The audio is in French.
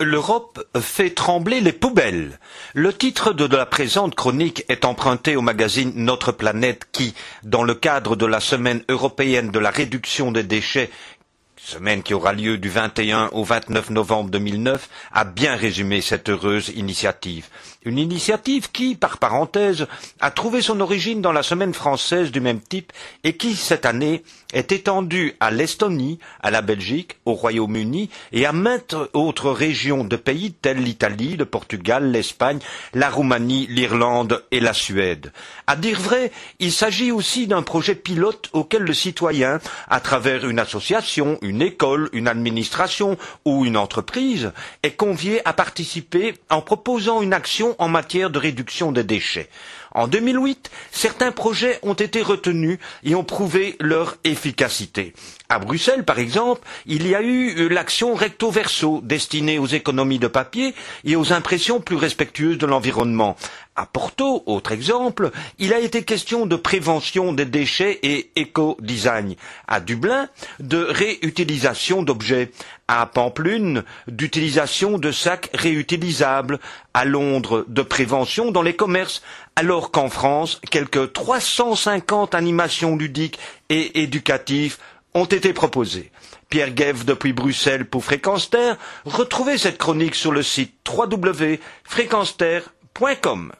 L'Europe fait trembler les poubelles. Le titre de la présente chronique est emprunté au magazine Notre Planète qui, dans le cadre de la semaine européenne de la réduction des déchets semaine qui aura lieu du 21 au 29 novembre 2009, a bien résumé cette heureuse initiative. Une initiative qui, par parenthèse, a trouvé son origine dans la semaine française du même type et qui, cette année, est étendue à l'Estonie, à la Belgique, au Royaume-Uni et à maintes autres régions de pays tels l'Italie, le Portugal, l'Espagne, la Roumanie, l'Irlande et la Suède. À dire vrai, il s'agit aussi d'un projet pilote auquel le citoyen, à travers une association, une école, une administration ou une entreprise est conviée à participer en proposant une action en matière de réduction des déchets. En 2008, certains projets ont été retenus et ont prouvé leur efficacité. À Bruxelles, par exemple, il y a eu l'action recto verso destinée aux économies de papier et aux impressions plus respectueuses de l'environnement. À Porto, autre exemple, il a été question de prévention des déchets et éco-design. À Dublin, de réutilisation d'objets. À Pamplune, d'utilisation de sacs réutilisables. À Londres, de prévention dans les commerces. Alors qu'en France, quelques 350 animations ludiques et éducatives ont été proposées. Pierre Guève depuis Bruxelles pour Fréquence Terre. Retrouvez cette chronique sur le site www.fréquenceterre.com.